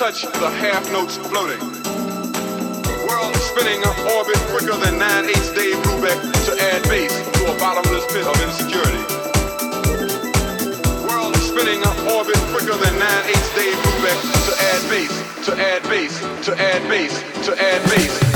touch the half notes floating. World spinning an orbit quicker than 9 8 Dave Brubeck to add bass to a bottomless pit of insecurity. World spinning an orbit quicker than 9 8 Dave Brubeck to add bass, to add bass, to add bass, to add bass.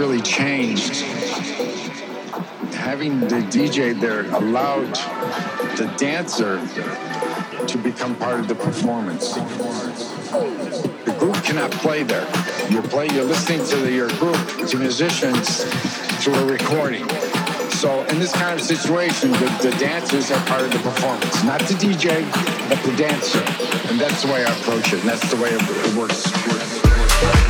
Really changed. Having the DJ there allowed the dancer to become part of the performance. The group cannot play there. You play, you're listening to the, your group, to musicians, through a recording. So in this kind of situation, the, the dancers are part of the performance, not the DJ, but the dancer. And that's the way I approach it, and that's the way it, it works.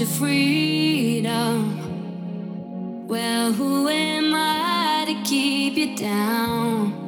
your freedom. Well, who am I to keep you down?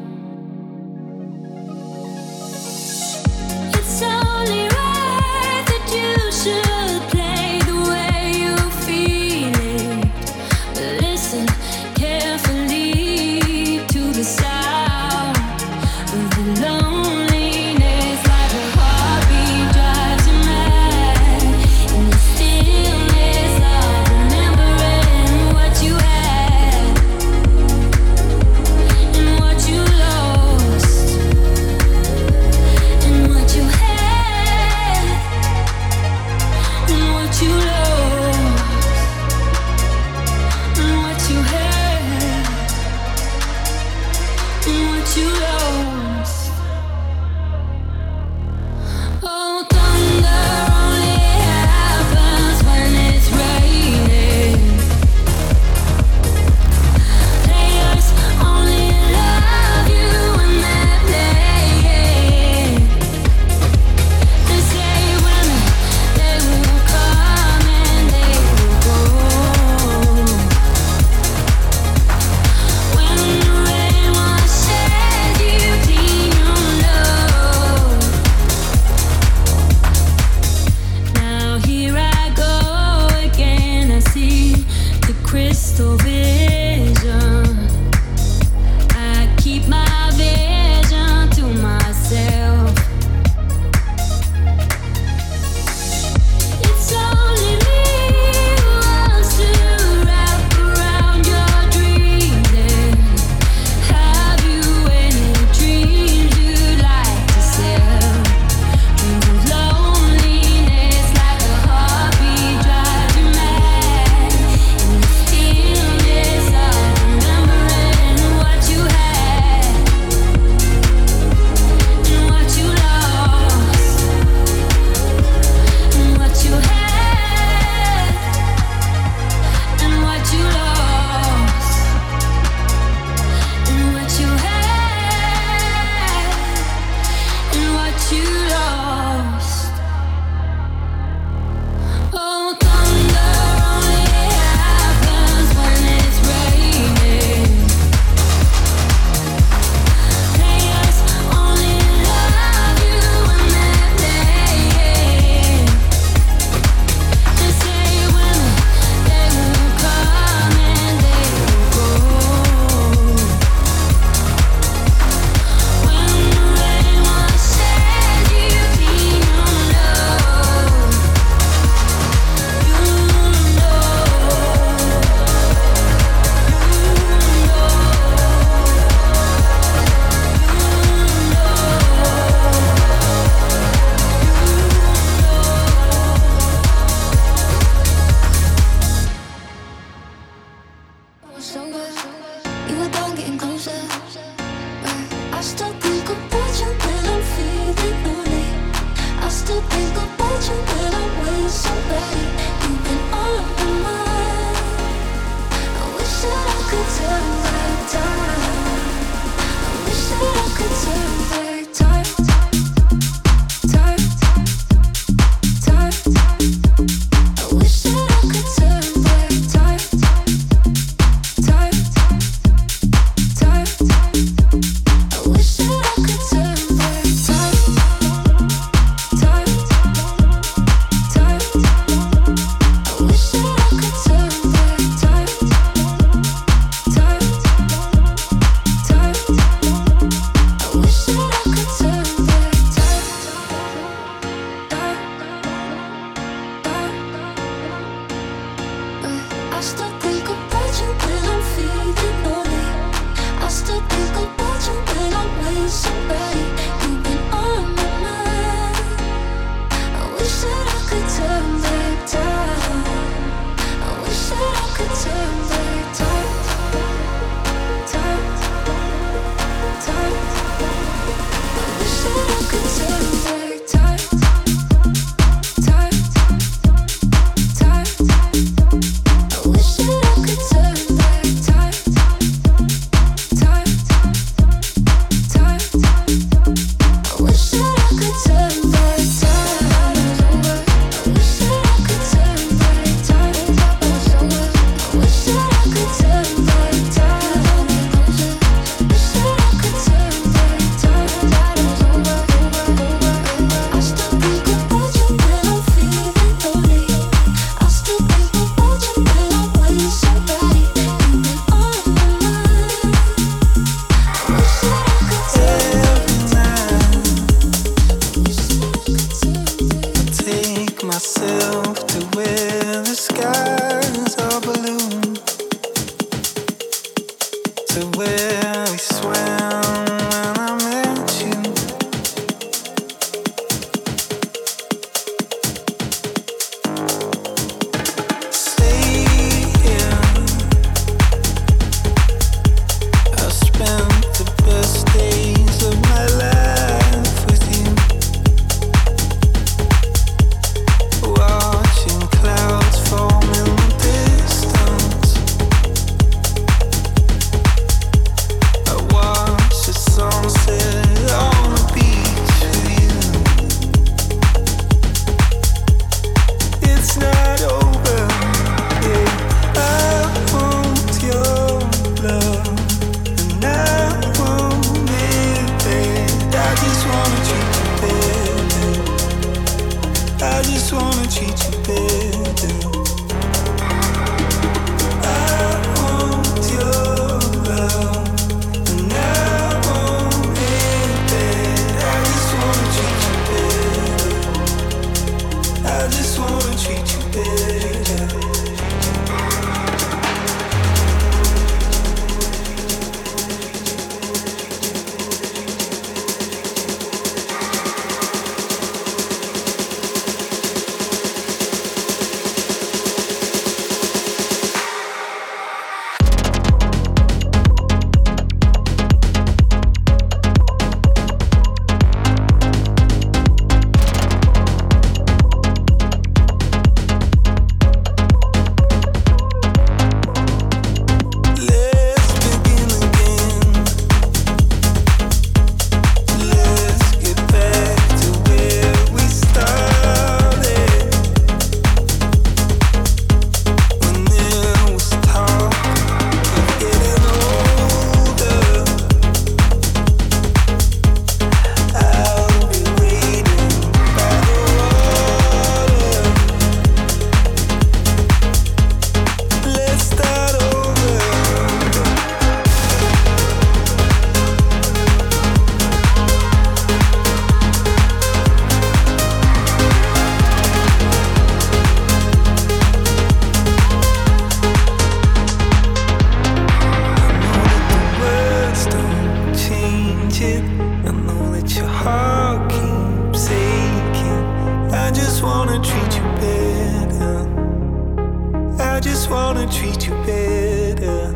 just wanna treat you better.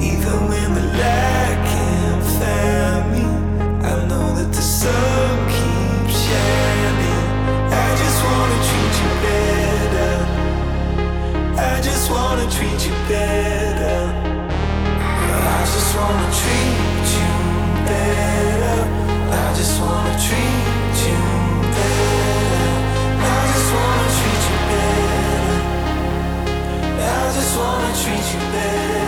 Even when we're lacking family, I know that the sun keeps shining. I just wanna treat you better. I just wanna treat you better. wanna treat you better.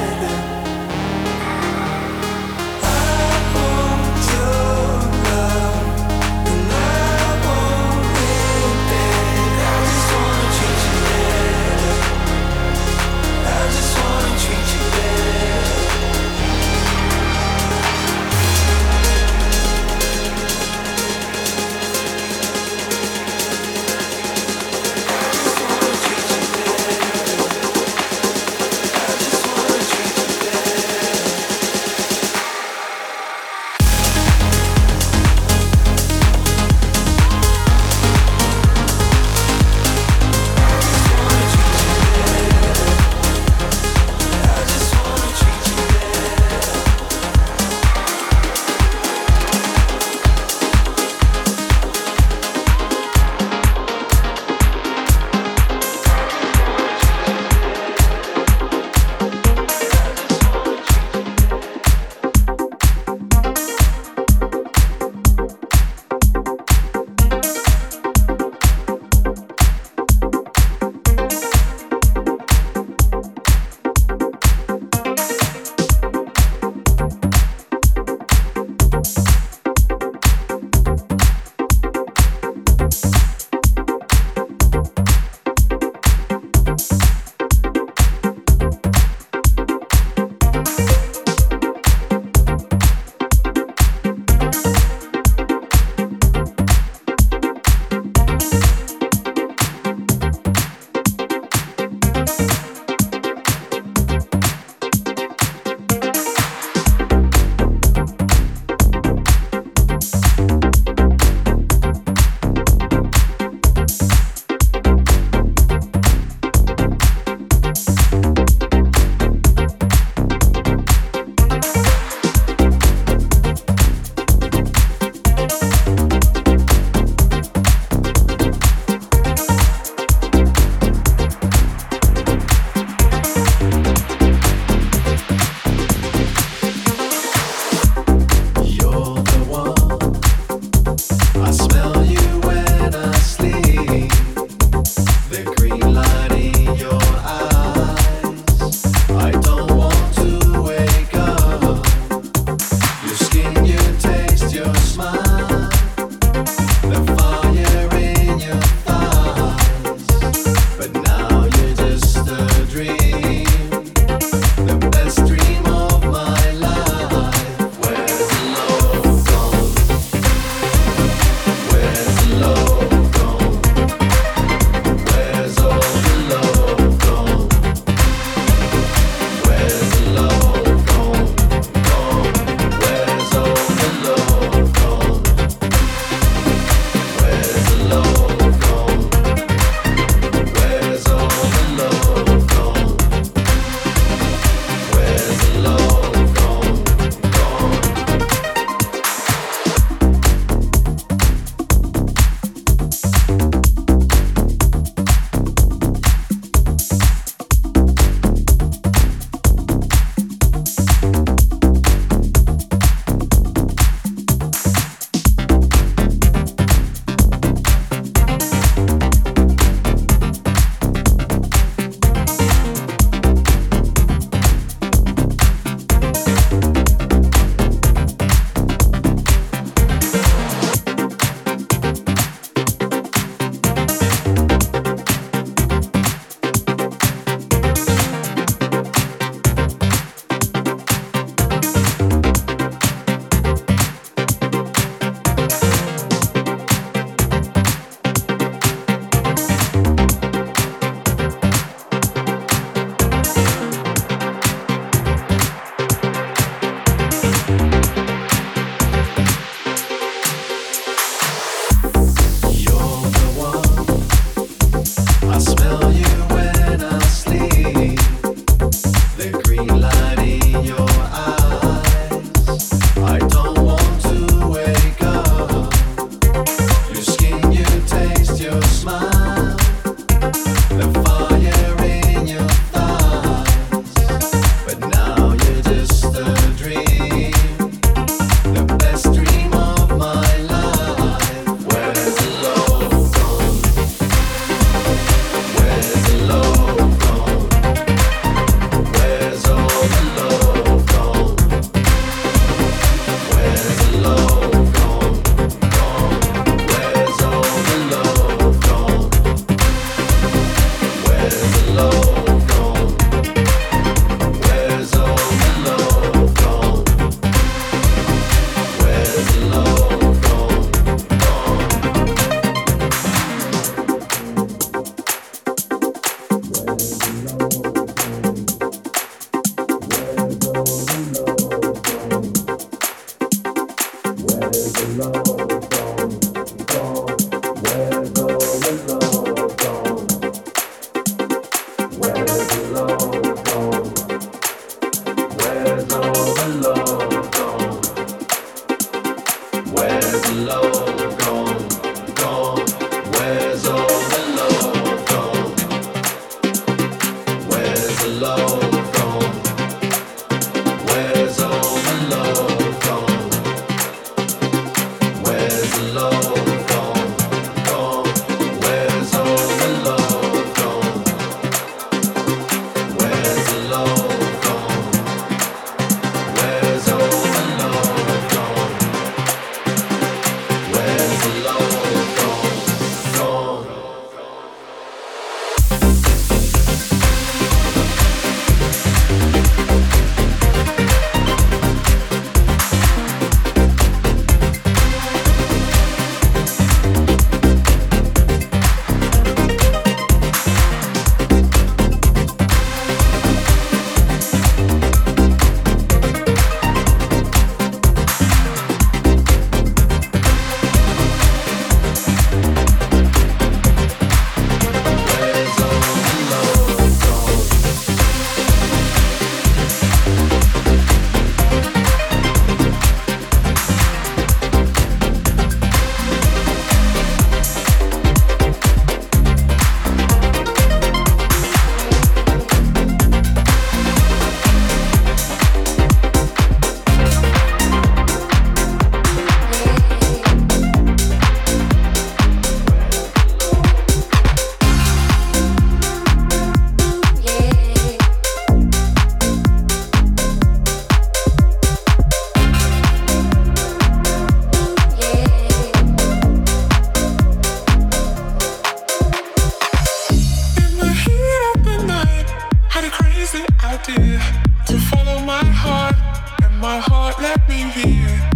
To follow my heart, and my heart let me be.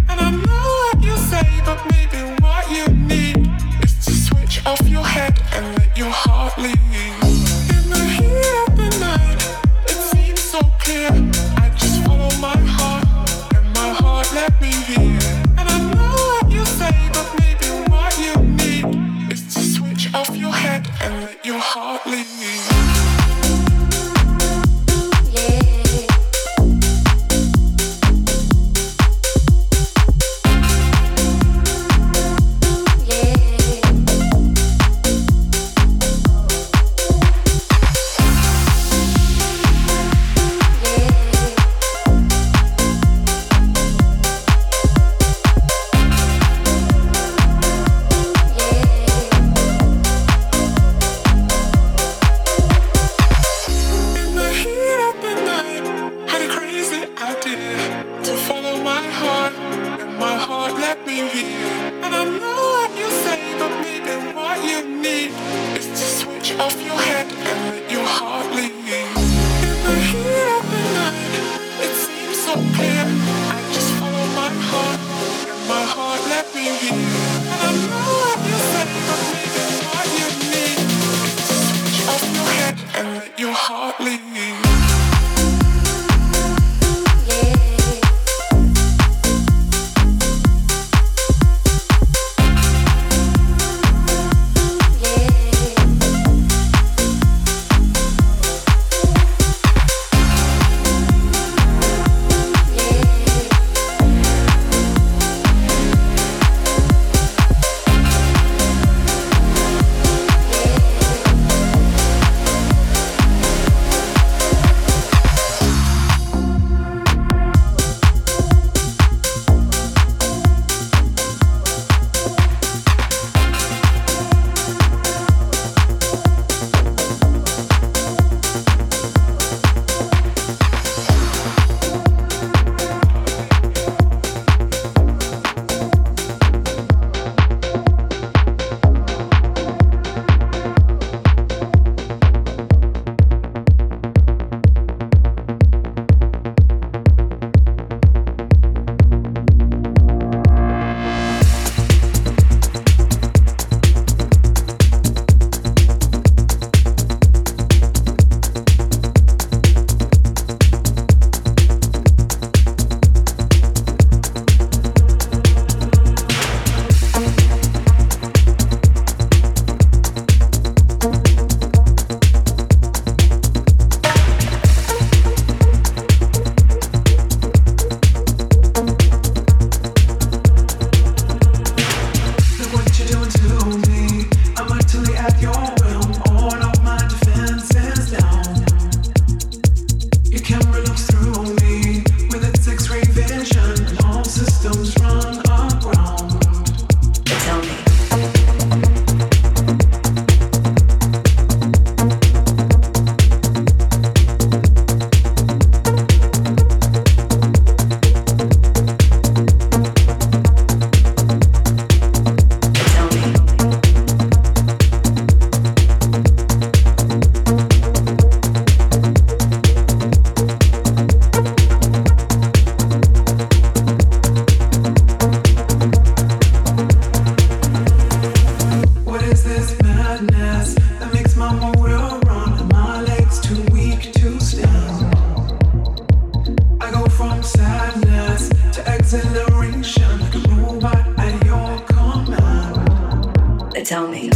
tell me.